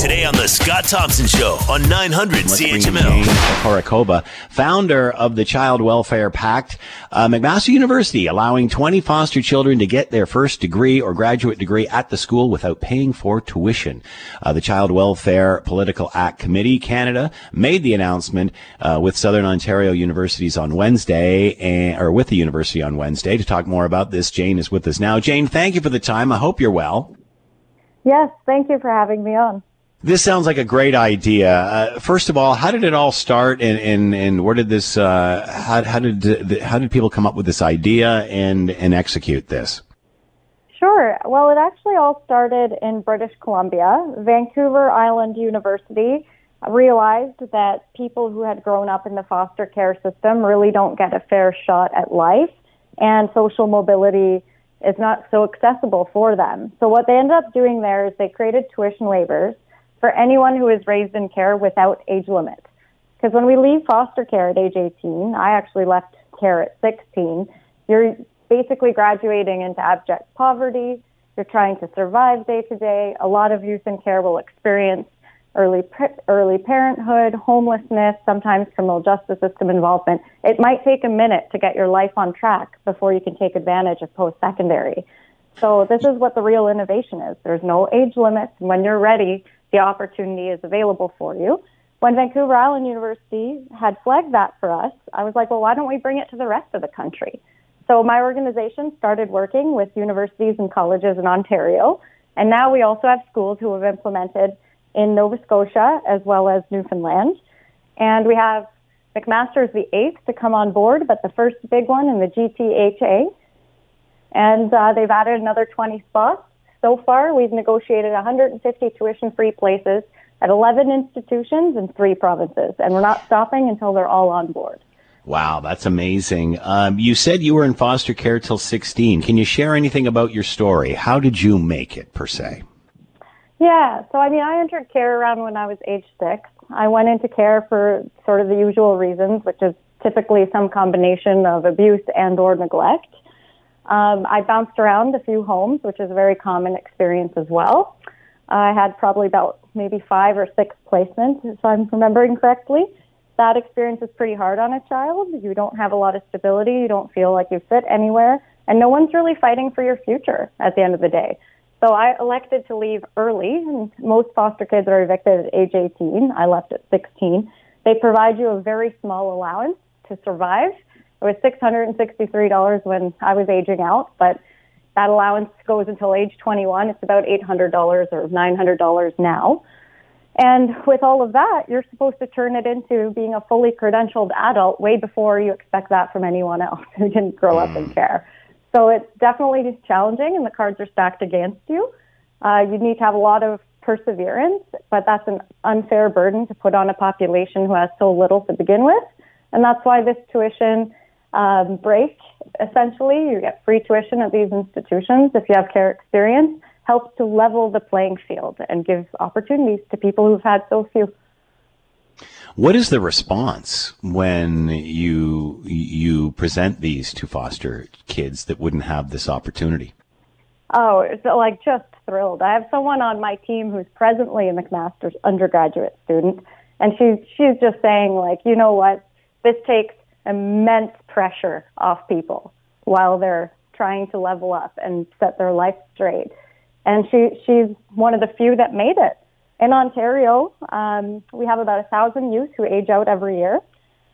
Today on The Scott Thompson Show on 900 Let's CHML. Jane Kovarikova, founder of the Child Welfare PAC, uh, McMaster University, allowing 20 foster children to get their first degree or graduate degree at the school without paying for tuition. Uh, the Child Welfare Political Act Committee Canada made the announcement uh, with Southern Ontario Universities on Wednesday, and, or with the university on Wednesday. To talk more about this, Jane is with us now. Jane, thank you for the time. I hope you're well. Yes, thank you for having me on. This sounds like a great idea. Uh, first of all, how did it all start, and and, and where did this? Uh, how, how did the, how did people come up with this idea and and execute this? Sure. Well, it actually all started in British Columbia. Vancouver Island University realized that people who had grown up in the foster care system really don't get a fair shot at life, and social mobility is not so accessible for them. So what they ended up doing there is they created tuition waivers for anyone who is raised in care without age limit. Because when we leave foster care at age 18, I actually left care at 16, you're basically graduating into abject poverty. You're trying to survive day to day. A lot of youth in care will experience early early parenthood, homelessness, sometimes criminal justice system involvement. It might take a minute to get your life on track before you can take advantage of post secondary. So this is what the real innovation is. There's no age limit. When you're ready, the opportunity is available for you. When Vancouver Island University had flagged that for us, I was like, well, why don't we bring it to the rest of the country? So my organization started working with universities and colleges in Ontario, and now we also have schools who have implemented in Nova Scotia as well as Newfoundland. And we have McMaster's the eighth to come on board, but the first big one in the GTHA. And uh, they've added another 20 spots. So far, we've negotiated 150 tuition free places at 11 institutions in three provinces, and we're not stopping until they're all on board. Wow, that's amazing. Um, you said you were in foster care till 16. Can you share anything about your story? How did you make it, per se? Yeah, so I mean, I entered care around when I was age six. I went into care for sort of the usual reasons, which is typically some combination of abuse and or neglect. Um, I bounced around a few homes, which is a very common experience as well. I had probably about maybe five or six placements, if I'm remembering correctly. That experience is pretty hard on a child. You don't have a lot of stability. You don't feel like you fit anywhere. And no one's really fighting for your future at the end of the day. So I elected to leave early. And most foster kids are evicted at age 18. I left at 16. They provide you a very small allowance to survive. It was $663 when I was aging out, but that allowance goes until age 21. It's about $800 or $900 now. And with all of that, you're supposed to turn it into being a fully credentialed adult way before you expect that from anyone else who didn't grow up in care. So it's definitely just challenging, and the cards are stacked against you. Uh, you need to have a lot of perseverance, but that's an unfair burden to put on a population who has so little to begin with. And that's why this tuition um, break, essentially, you get free tuition at these institutions if you have care experience, helps to level the playing field and give opportunities to people who've had so few. What is the response when you you present these to foster kids that wouldn't have this opportunity? Oh, it's like just thrilled. I have someone on my team who's presently a McMaster's undergraduate student, and she's she's just saying like, you know what, this takes immense pressure off people while they're trying to level up and set their life straight. And she she's one of the few that made it. In Ontario, um, we have about a thousand youth who age out every year.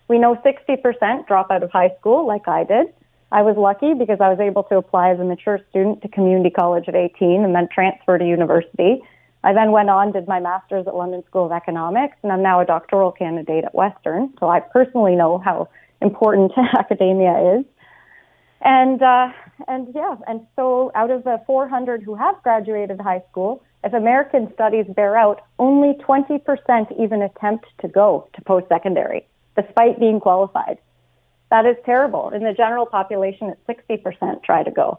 We know 60% drop out of high school, like I did. I was lucky because I was able to apply as a mature student to community college at 18 and then transfer to university. I then went on, did my master's at London School of Economics, and I'm now a doctoral candidate at Western. So I personally know how important academia is. And uh, and yeah, and so out of the 400 who have graduated high school, if American studies bear out, only 20% even attempt to go to post-secondary, despite being qualified. That is terrible. In the general population, it's 60% try to go.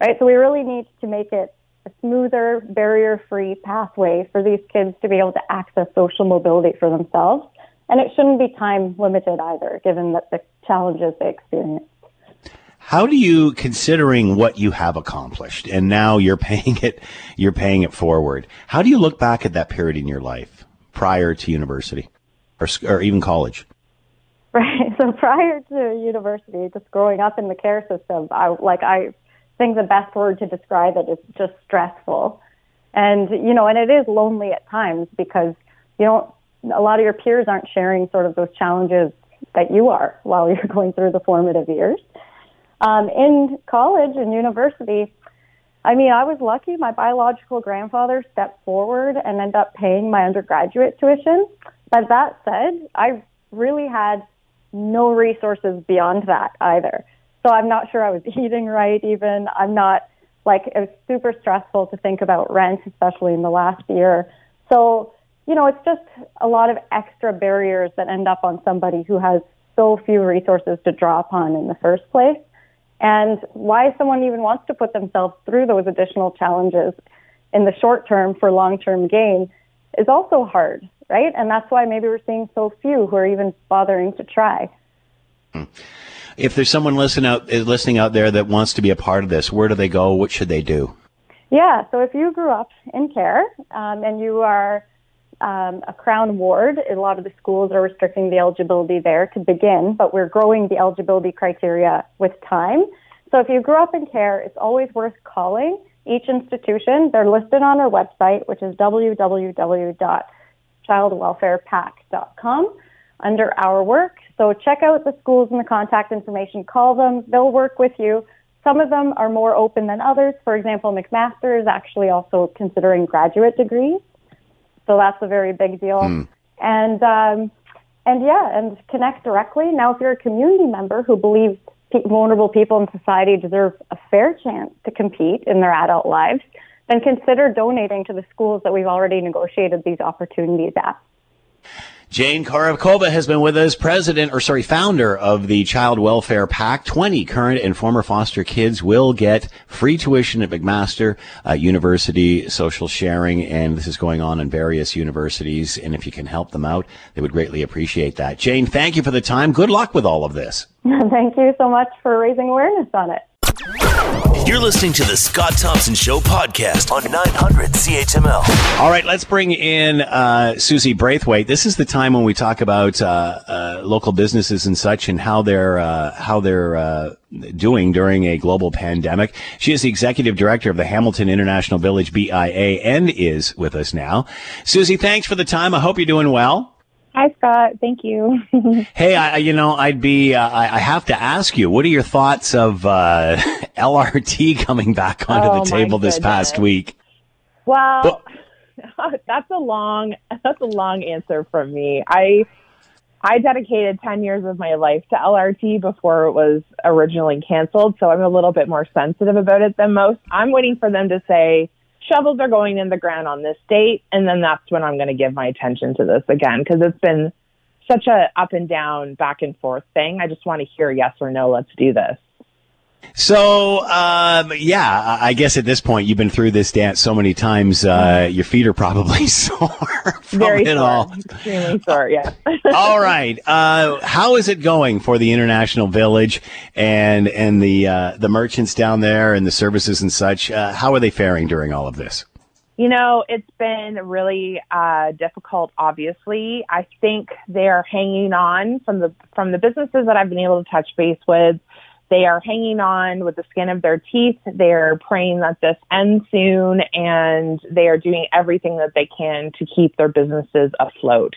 Right? So we really need to make it a smoother, barrier-free pathway for these kids to be able to access social mobility for themselves. And it shouldn't be time limited either, given that the challenges they experience. How do you, considering what you have accomplished, and now you're paying it, you're paying it forward. How do you look back at that period in your life prior to university, or, or even college? Right. So prior to university, just growing up in the care system, I like I think the best word to describe it is just stressful. And you know, and it is lonely at times because you don't a lot of your peers aren't sharing sort of those challenges that you are while you're going through the formative years. Um, in college and university, I mean, I was lucky. My biological grandfather stepped forward and ended up paying my undergraduate tuition. But that said, I really had no resources beyond that either. So I'm not sure I was eating right even. I'm not like it was super stressful to think about rent, especially in the last year. So, you know, it's just a lot of extra barriers that end up on somebody who has so few resources to draw upon in the first place. And why someone even wants to put themselves through those additional challenges in the short term for long term gain is also hard right? And that's why maybe we're seeing so few who are even bothering to try. If there's someone listening out, eh, listening out there that wants to be a part of this, where do they go? What should they do? Yeah, so if you grew up in care um, and you are um, a Crown ward, a lot of the schools are restricting the eligibility there to begin, but we're growing the eligibility criteria with time. So if you grew up in care, it's always worth calling each institution. They're listed on our website, which is www childwelfarepac.com under our work. So check out the schools and the contact information, call them, they'll work with you. Some of them are more open than others. For example, McMaster is actually also considering graduate degrees. So that's a very big deal. Mm. And, um, and yeah, and connect directly. Now, if you're a community member who believes vulnerable people in society deserve a fair chance to compete in their adult lives, then consider donating to the schools that we've already negotiated these opportunities at. Jane Kovarikova has been with us, president, or sorry, founder of the Child Welfare PAC. 20 current and former foster kids will get free tuition at McMaster uh, University, social sharing, and this is going on in various universities. And if you can help them out, they would greatly appreciate that. Jane, thank you for the time. Good luck with all of this. thank you so much for raising awareness on it. You're listening to the Scott Thompson Show podcast on 900 CHML. All right, let's bring in uh, Susie Braithwaite. This is the time when we talk about uh, uh, local businesses and such, and how they're uh, how they're uh, doing during a global pandemic. She is the executive director of the Hamilton International Village BIA and is with us now. Susie, thanks for the time. I hope you're doing well. Hi, Scott. Thank you. hey, I, you know, I'd be, uh, I, I, have to ask you, what are your thoughts of uh, LRT coming back onto oh, the table this past week? Well, that's a long, that's a long answer from me. I, I dedicated 10 years of my life to LRT before it was originally canceled, so I'm a little bit more sensitive about it than most. I'm waiting for them to say, shovels are going in the ground on this date, and then that's when I'm going to give my attention to this again because it's been such a up and down, back and forth thing. I just want to hear yes or no. Let's do this. So, um, yeah, I guess at this point you've been through this dance so many times, uh, your feet are probably sore from Very it sore. all. Extremely sore, yeah. all right. Uh, how is it going for the International Village and and the uh, the merchants down there and the services and such? Uh, how are they faring during all of this? You know, it's been really uh, difficult. Obviously, I think they're hanging on from the from the businesses that I've been able to touch base with they are hanging on with the skin of their teeth. They're praying that this ends soon and they are doing everything that they can to keep their businesses afloat.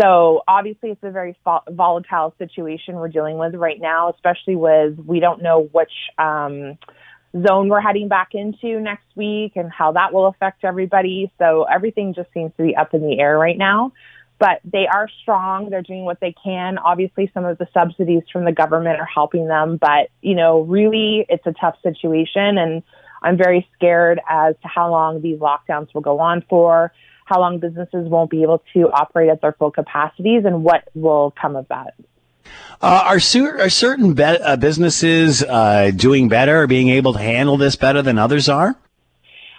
So obviously it's a very volatile situation we're dealing with right now, especially with we don't know which um, zone we're heading back into next week and how that will affect everybody. So everything just seems to be up in the air right now but they are strong. They're doing what they can. Obviously, some of the subsidies from the government are helping them, but you know, really, it's a tough situation, and I'm very scared as to how long these lockdowns will go on for, how long businesses won't be able to operate at their full capacities, and what will come of that. Uh, are, are, certain be- uh, businesses uh, doing better, or being able to handle this better than others are?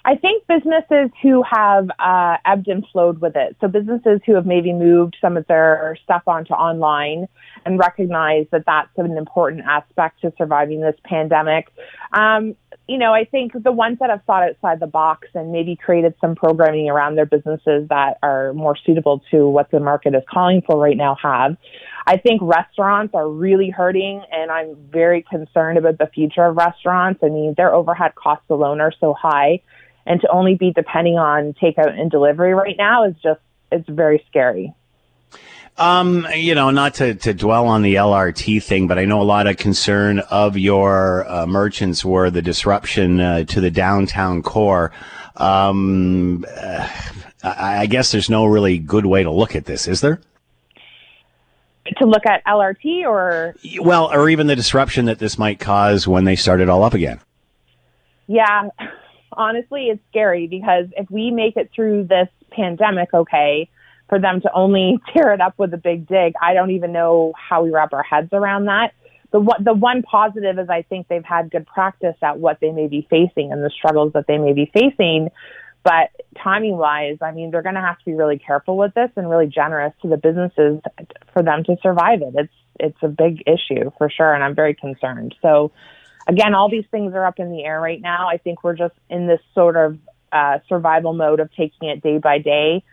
I think businesses who have uh, ebbed and flowed with it, so businesses who have maybe moved some of their stuff onto online and recognize that that's an important aspect to surviving this pandemic. Um, you know, I think the ones that have thought outside the box and maybe created some programming around their businesses that are more suitable to what the market is calling for right now have. I think restaurants are really hurting and I'm very concerned about the future of restaurants. I mean, their overhead costs alone are so high and to only be depending on takeout and delivery right now is just, it's very scary. Um, you know, not to, to dwell on the LRT thing, but I know a lot of concern of your uh, merchants were the disruption uh, to the downtown core. Um, uh, I, I guess there's no really good way to look at this, is there? To look at LRT or? Well, or even the disruption that this might cause when they start it all up again. Yeah, honestly, it's scary because if we make it through this pandemic okay, for them to only tear it up with a big dig, I don't even know how we wrap our heads around that. The one, the one positive is I think they've had good practice at what they may be facing and the struggles that they may be facing. But timing wise, I mean, they're going to have to be really careful with this and really generous to the businesses for them to survive it. It's, it's a big issue for sure. And I'm very concerned. So again, all these things are up in the air right now. I think we're just in this sort of uh, survival mode of taking it day by day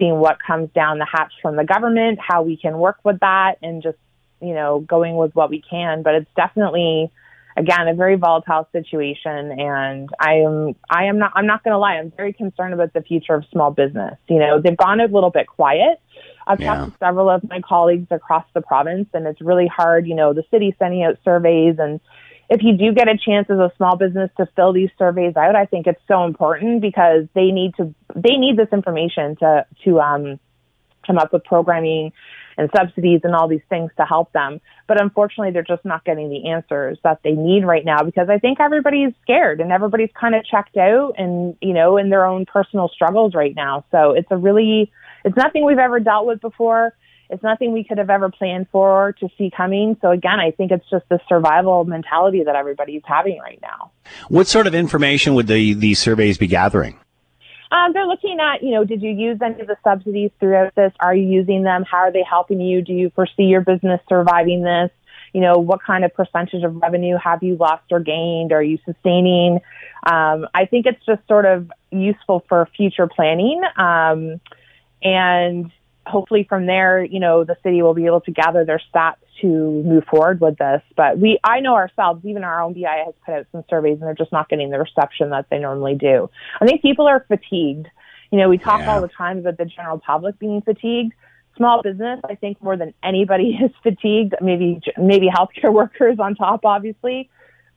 seeing what comes down the hatch from the government, how we can work with that, and just you know going with what we can. But it's definitely again a very volatile situation, and I am I am not I'm not going to lie. I'm very concerned about the future of small business. You know they've gone a little bit quiet. I've yeah. talked to several of my colleagues across the province, and it's really hard. You know the city sending out surveys and if you do get a chance as a small business to fill these surveys out, I think it's so important because they need to they need this information to to um, come up with programming and subsidies and all these things to help them. But unfortunately, they're just not getting the answers that they need right now because I think everybody's scared and everybody's kind of checked out and you know in their own personal struggles right now. So it's a really it's nothing we've ever dealt with before it's nothing we could have ever planned for to see coming. So again, I think it's just the survival mentality that everybody's having right now. What sort of information would the, these surveys be gathering? Um, they're looking at, you know, did you use any of the subsidies throughout this? Are you using them? How are they helping you? Do you foresee your business surviving this? You know, what kind of percentage of revenue have you lost or gained? Are you sustaining? Um, I think it's just sort of useful for future planning. Um, and hopefully from there, you know, the city will be able to gather their stats to move forward with this. But we, I know ourselves, even our own BI has put out some surveys and they're just not getting the reception that they normally do. I think people are fatigued. You know, we talk yeah. all the time about the general public being fatigued. Small business, I think more than anybody is fatigued. Maybe, maybe healthcare workers on top, obviously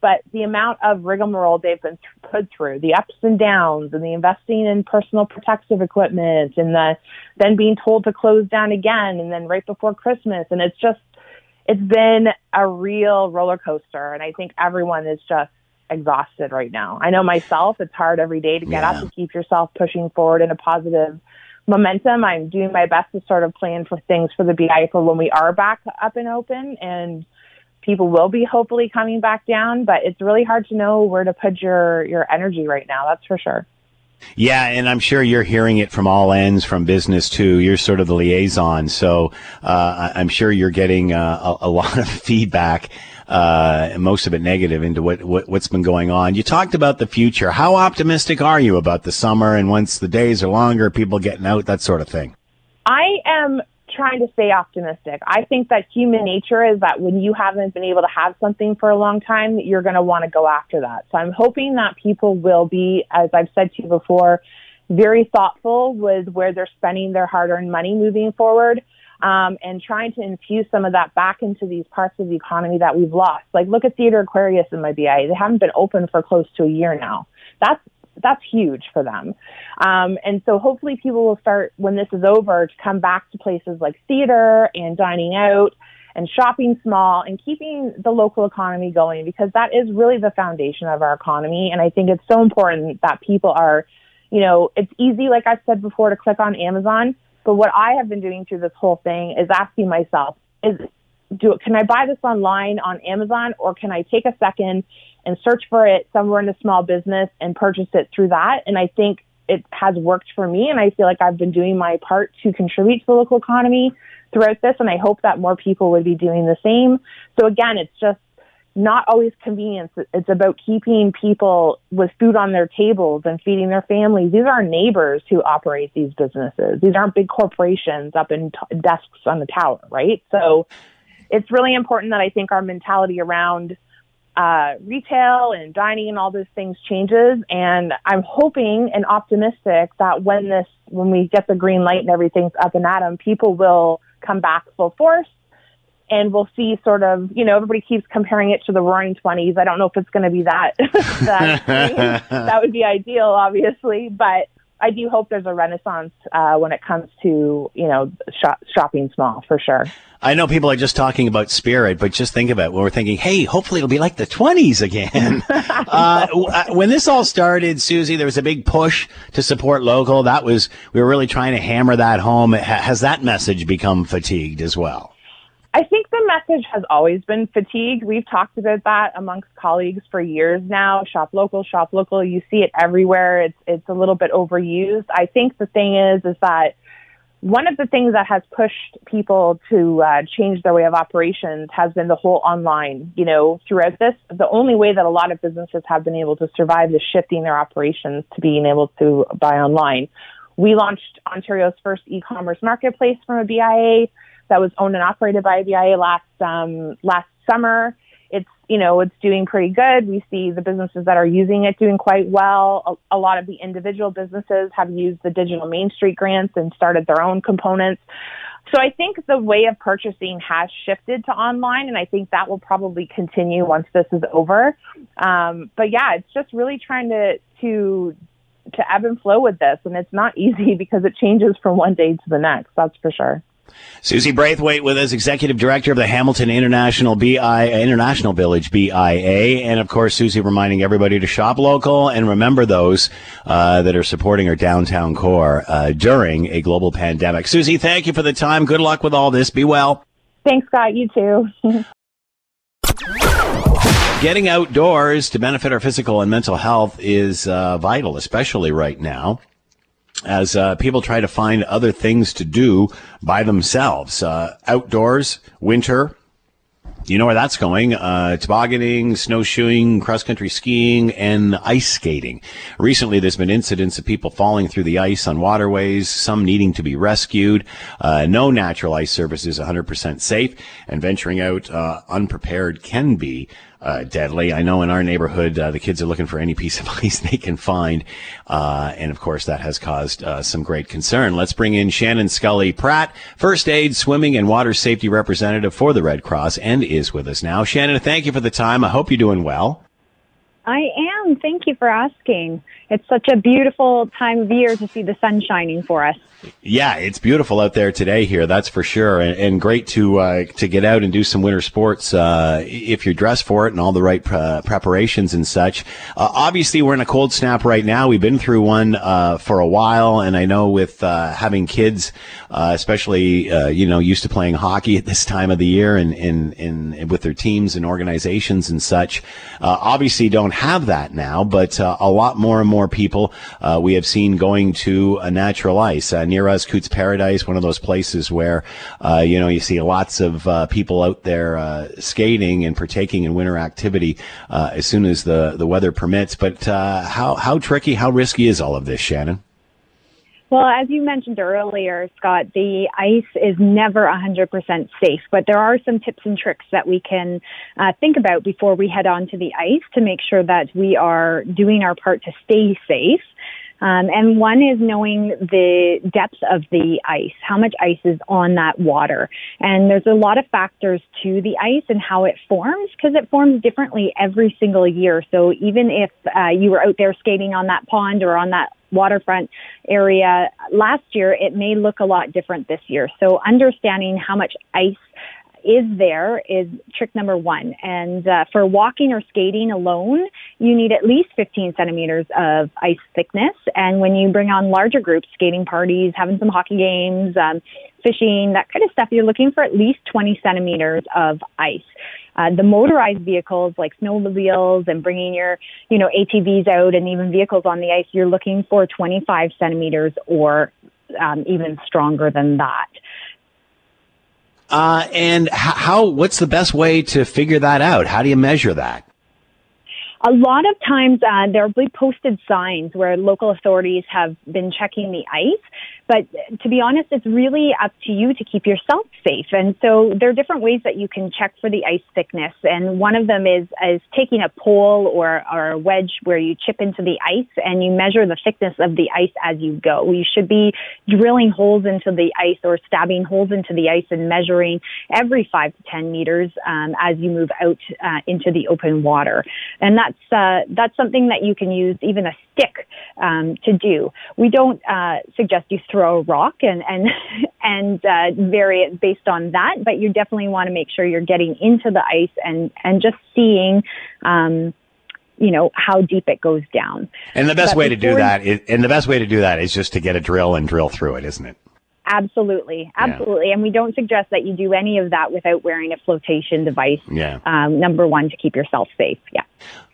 but the amount of rigmarole they've been put through, the ups and downs, and the investing in personal protective equipment, and the then being told to close down again, and then right before Christmas, and it's just it's been a real roller coaster, and I think everyone is just exhausted right now. I know myself; it's hard every day to get yeah. up and keep yourself pushing forward in a positive momentum. I'm doing my best to sort of plan for things for the BI for when we are back up and open, and people will be hopefully coming back down, but it's really hard to know where to put your, your energy right now. That's for sure. Yeah, and I'm sure you're hearing it from all ends, from business too. You're sort of the liaison, so uh, I'm sure you're getting uh, a, a, lot of feedback, uh, most of it negative, into what, what what's been going on. You talked about the future. How optimistic are you about the summer and once the days are longer, people getting out, that sort of thing? I am trying to stay optimistic. I think that human nature is that when you haven't been able to have something for a long time, you're going to want to go after that. So I'm hoping that people will be, as I've said to you before, very thoughtful with where they're spending their hard earned money moving forward. Um, and trying to infuse some of that back into these parts of the economy that we've lost. Like, look at Theatre Aquarius in my BI. They haven't been open for close to a year now. That's that's huge for them. Um, and so hopefully people will start when this is over to come back to places like theater and dining out and shopping small and keeping the local economy going because that is really the foundation of our economy. And I think it's so important that people are, you know, it's easy, like I said before, to click on Amazon. But what I have been doing through this whole thing is asking myself, is do can I buy this online on Amazon or can I take a second and search for it somewhere in a small business and purchase it through that. And I think it has worked for me, and I feel like I've been doing my part to contribute to the local economy throughout this, and I hope that more people would be doing the same. So again, it's just not always convenience. It's about keeping people with food on their tables and feeding their families. These are neighbors who operate these businesses. These aren't big corporations up in t- desks on the tower, right? So it's really important that I think our mentality around uh, retail and dining and all those things changes. And I'm hoping and optimistic that when this, when we get the green light and everything's up and at them, people will come back full force and we'll see sort of, you know, everybody keeps comparing it to the roaring 20s. I don't know if it's going to be that. that, that would be ideal, obviously, but I do hope there's a renaissance uh, when it comes to, you know, shop, shopping small for sure. I know people are just talking about spirit, but just think about it. when we're thinking, hey, hopefully it'll be like the 20s again. uh, uh, when this all started, Susie, there was a big push to support local. That was, we were really trying to hammer that home. Has that message become fatigued as well? I think the message has always been fatigue. We've talked about that amongst colleagues for years now. Shop local, shop local. You see it everywhere. It's it's a little bit overused. I think the thing is is that one of the things that has pushed people to uh, change their way of operations has been the whole online. You know, throughout this, the only way that a lot of businesses have been able to survive is shifting their operations to being able to buy online. We launched Ontario's first e-commerce marketplace from a BIA that was owned and operated by BIA last um, last summer. It's you know it's doing pretty good. We see the businesses that are using it doing quite well. A, a lot of the individual businesses have used the digital Main Street grants and started their own components. So I think the way of purchasing has shifted to online, and I think that will probably continue once this is over. Um, but yeah, it's just really trying to to to ebb and flow with this, and it's not easy because it changes from one day to the next. That's for sure. Susie Braithwaite with us, Executive Director of the Hamilton International BI International Village BIA, and of course Susie reminding everybody to shop local and remember those uh, that are supporting our downtown core uh, during a global pandemic. Susie, thank you for the time. Good luck with all this. Be well. Thanks, Scott. You too. Getting outdoors to benefit our physical and mental health is uh, vital, especially right now as uh, people try to find other things to do by themselves. Uh, outdoors, winter, you know where that's going. Uh, tobogganing, snowshoeing, cross country skiing, and ice skating. Recently, there's been incidents of people falling through the ice on waterways, some needing to be rescued. Uh, no natural ice surface is 100% safe, and venturing out uh, unprepared can be uh, deadly. I know in our neighborhood, uh, the kids are looking for any piece of ice they can find. Uh, and of course, that has caused uh, some great concern. Let's bring in Shannon Scully Pratt, first aid, swimming, and water safety representative for the Red Cross, and is with us now. Shannon, thank you for the time. I hope you're doing well. I am. Thank you for asking. It's such a beautiful time of year to see the sun shining for us. Yeah, it's beautiful out there today here. That's for sure, and, and great to uh, to get out and do some winter sports uh, if you're dressed for it and all the right pre- preparations and such. Uh, obviously, we're in a cold snap right now. We've been through one uh, for a while, and I know with uh, having kids, uh, especially you know used to playing hockey at this time of the year and in with their teams and organizations and such, obviously don't have that now. But a lot more and more people we have seen going to a natural ice near us, Cootes Paradise, one of those places where, uh, you know, you see lots of uh, people out there uh, skating and partaking in winter activity uh, as soon as the, the weather permits. But uh, how, how tricky, how risky is all of this, Shannon? Well, as you mentioned earlier, Scott, the ice is never 100% safe, but there are some tips and tricks that we can uh, think about before we head on to the ice to make sure that we are doing our part to stay safe. Um, and one is knowing the depth of the ice, how much ice is on that water. And there's a lot of factors to the ice and how it forms because it forms differently every single year. So even if uh, you were out there skating on that pond or on that waterfront area last year, it may look a lot different this year. So understanding how much ice is there is trick number one. And uh, for walking or skating alone, you need at least 15 centimeters of ice thickness. And when you bring on larger groups, skating parties, having some hockey games, um, fishing, that kind of stuff, you're looking for at least 20 centimeters of ice. Uh, the motorized vehicles like snowmobiles and bringing your, you know, ATVs out and even vehicles on the ice, you're looking for 25 centimeters or um, even stronger than that. Uh, and how, what's the best way to figure that out? How do you measure that? A lot of times uh, there will be posted signs where local authorities have been checking the ice, but to be honest, it's really up to you to keep yourself safe. And so there are different ways that you can check for the ice thickness. And one of them is, is taking a pole or, or a wedge where you chip into the ice and you measure the thickness of the ice as you go. You should be drilling holes into the ice or stabbing holes into the ice and measuring every five to 10 meters um, as you move out uh, into the open water. And that's, uh, that's something that you can use even a stick um, to do. We don't uh, suggest you throw a rock and and and uh, vary it based on that, but you definitely want to make sure you're getting into the ice and and just seeing. Um, you know how deep it goes down. And the best but way to do that is, and the best way to do that is just to get a drill and drill through it, isn't it? Absolutely, absolutely, yeah. and we don't suggest that you do any of that without wearing a flotation device. Yeah. Um, number one, to keep yourself safe. Yeah.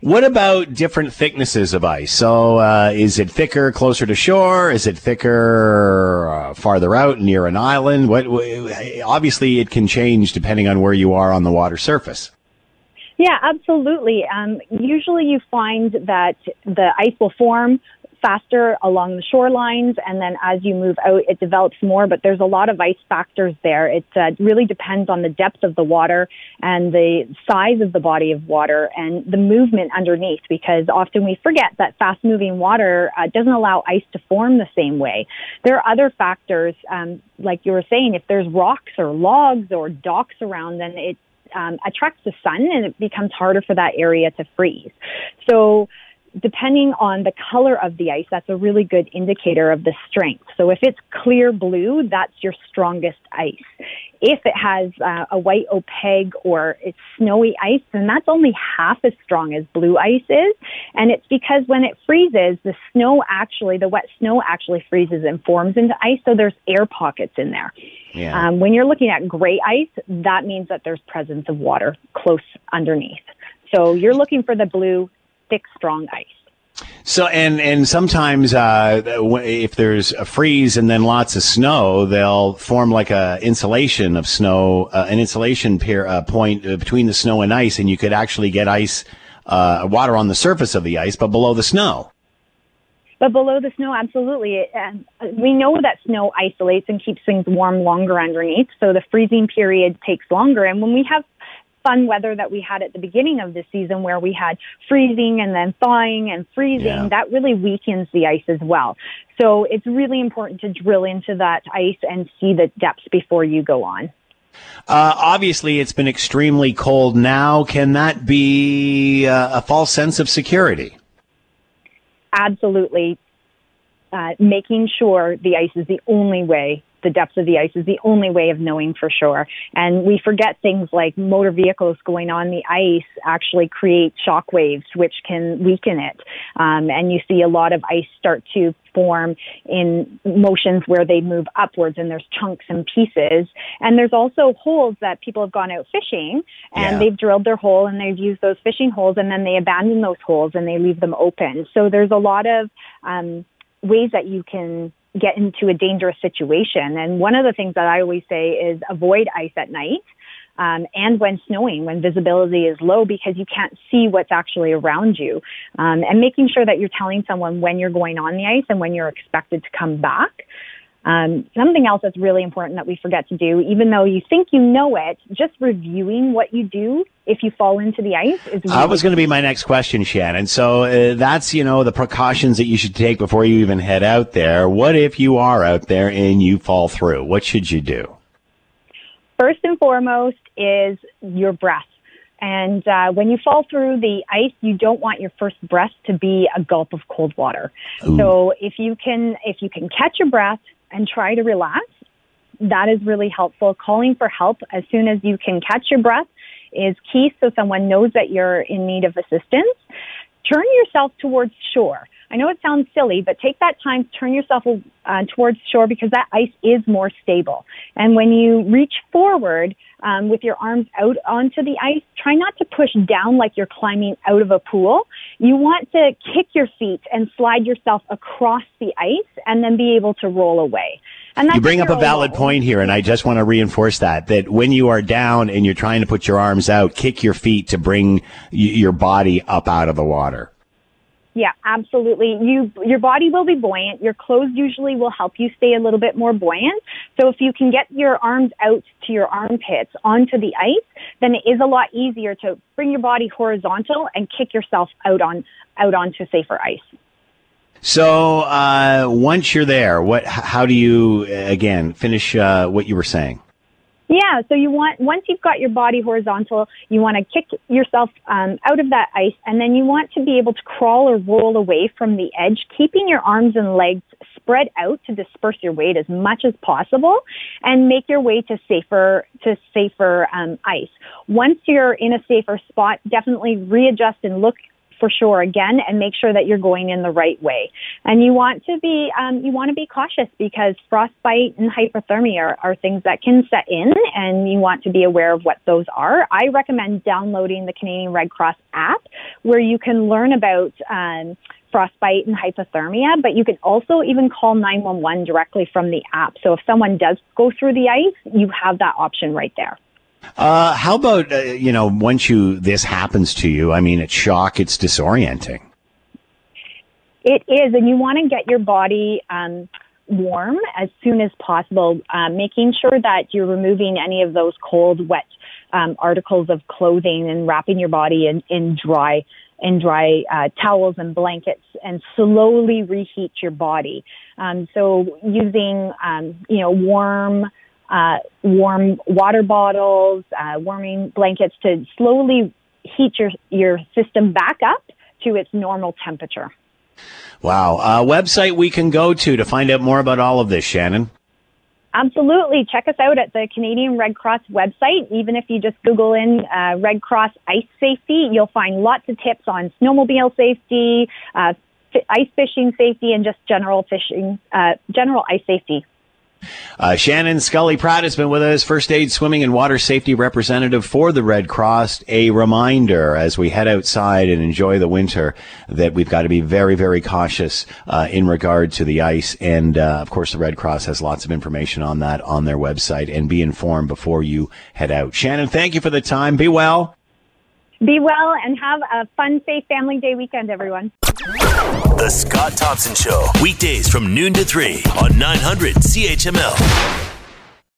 What about different thicknesses of ice? So, uh, is it thicker closer to shore? Is it thicker uh, farther out near an island? What? Obviously, it can change depending on where you are on the water surface. Yeah, absolutely. Um, usually, you find that the ice will form faster along the shorelines, and then as you move out, it develops more. But there's a lot of ice factors there. It uh, really depends on the depth of the water and the size of the body of water and the movement underneath. Because often we forget that fast-moving water uh, doesn't allow ice to form the same way. There are other factors, um, like you were saying, if there's rocks or logs or docks around, then it um, attracts the sun and it becomes harder for that area to freeze. So depending on the color of the ice, that's a really good indicator of the strength. So if it's clear blue, that's your strongest ice. If it has uh, a white opaque or it's snowy ice, then that's only half as strong as blue ice is. And it's because when it freezes, the snow actually, the wet snow actually freezes and forms into ice. So there's air pockets in there. Yeah. Um, when you're looking at gray ice, that means that there's presence of water close underneath. So you're looking for the blue, thick, strong ice. So and and sometimes uh, if there's a freeze and then lots of snow, they'll form like a insulation of snow, uh, an insulation pier, uh, point uh, between the snow and ice, and you could actually get ice, uh, water on the surface of the ice, but below the snow. But below the snow, absolutely. And we know that snow isolates and keeps things warm longer underneath. So the freezing period takes longer. And when we have fun weather that we had at the beginning of the season where we had freezing and then thawing and freezing, yeah. that really weakens the ice as well. So it's really important to drill into that ice and see the depths before you go on. Uh, obviously, it's been extremely cold now. Can that be uh, a false sense of security? Absolutely. Uh, making sure the ice is the only way the depth of the ice is the only way of knowing for sure. And we forget things like motor vehicles going on the ice actually create shock waves, which can weaken it. Um, and you see a lot of ice start to form in motions where they move upwards and there's chunks and pieces. And there's also holes that people have gone out fishing and yeah. they've drilled their hole and they've used those fishing holes and then they abandon those holes and they leave them open. So there's a lot of um, ways that you can get into a dangerous situation. And one of the things that I always say is avoid ice at night. Um, and when snowing, when visibility is low, because you can't see what's actually around you, um, and making sure that you're telling someone when you're going on the ice and when you're expected to come back. Um, something else that's really important that we forget to do, even though you think you know it, just reviewing what you do if you fall into the ice is. Really I was going to be my next question, Shannon. So uh, that's you know the precautions that you should take before you even head out there. What if you are out there and you fall through? What should you do? First and foremost is your breath. And uh, when you fall through the ice, you don't want your first breath to be a gulp of cold water. Ooh. So if you can, if you can catch your breath and try to relax, that is really helpful. Calling for help as soon as you can catch your breath is key so someone knows that you're in need of assistance. Turn yourself towards shore. I know it sounds silly, but take that time to turn yourself uh, towards shore because that ice is more stable. And when you reach forward um, with your arms out onto the ice, try not to push down like you're climbing out of a pool. You want to kick your feet and slide yourself across the ice and then be able to roll away. And you bring up a valid point here, and I just want to reinforce that, that when you are down and you're trying to put your arms out, kick your feet to bring y- your body up out of the water. Yeah, absolutely. You, your body will be buoyant. Your clothes usually will help you stay a little bit more buoyant. So if you can get your arms out to your armpits onto the ice, then it is a lot easier to bring your body horizontal and kick yourself out on, out onto safer ice. So uh, once you're there, what? How do you again finish uh, what you were saying? Yeah, so you want once you've got your body horizontal, you want to kick yourself um, out of that ice, and then you want to be able to crawl or roll away from the edge, keeping your arms and legs spread out to disperse your weight as much as possible, and make your way to safer to safer um, ice. Once you're in a safer spot, definitely readjust and look for sure again and make sure that you're going in the right way. And you want to be, um, you want to be cautious because frostbite and hypothermia are, are things that can set in and you want to be aware of what those are. I recommend downloading the Canadian Red Cross app where you can learn about, um, frostbite and hypothermia, but you can also even call 911 directly from the app. So if someone does go through the ice, you have that option right there. Uh, how about, uh, you know, once you, this happens to you, I mean, it's shock, it's disorienting. It is, and you want to get your body, um, warm as soon as possible, uh, making sure that you're removing any of those cold, wet um, articles of clothing and wrapping your body in, in dry in dry uh, towels and blankets and slowly reheat your body. Um, so using um, you know warm uh, warm water bottles, uh, warming blankets to slowly heat your, your system back up to its normal temperature. Wow. Uh, website we can go to to find out more about all of this, Shannon. Absolutely. Check us out at the Canadian Red Cross website. Even if you just Google in uh, Red Cross ice safety, you'll find lots of tips on snowmobile safety, uh, ice fishing safety, and just general fishing, uh, general ice safety. Uh, Shannon Scully Pratt has been with us, first aid, swimming, and water safety representative for the Red Cross. A reminder as we head outside and enjoy the winter that we've got to be very, very cautious uh, in regard to the ice. And uh, of course, the Red Cross has lots of information on that on their website. And be informed before you head out. Shannon, thank you for the time. Be well. Be well and have a fun, safe Family Day weekend, everyone. The Scott Thompson Show, weekdays from noon to 3 on 900 CHML.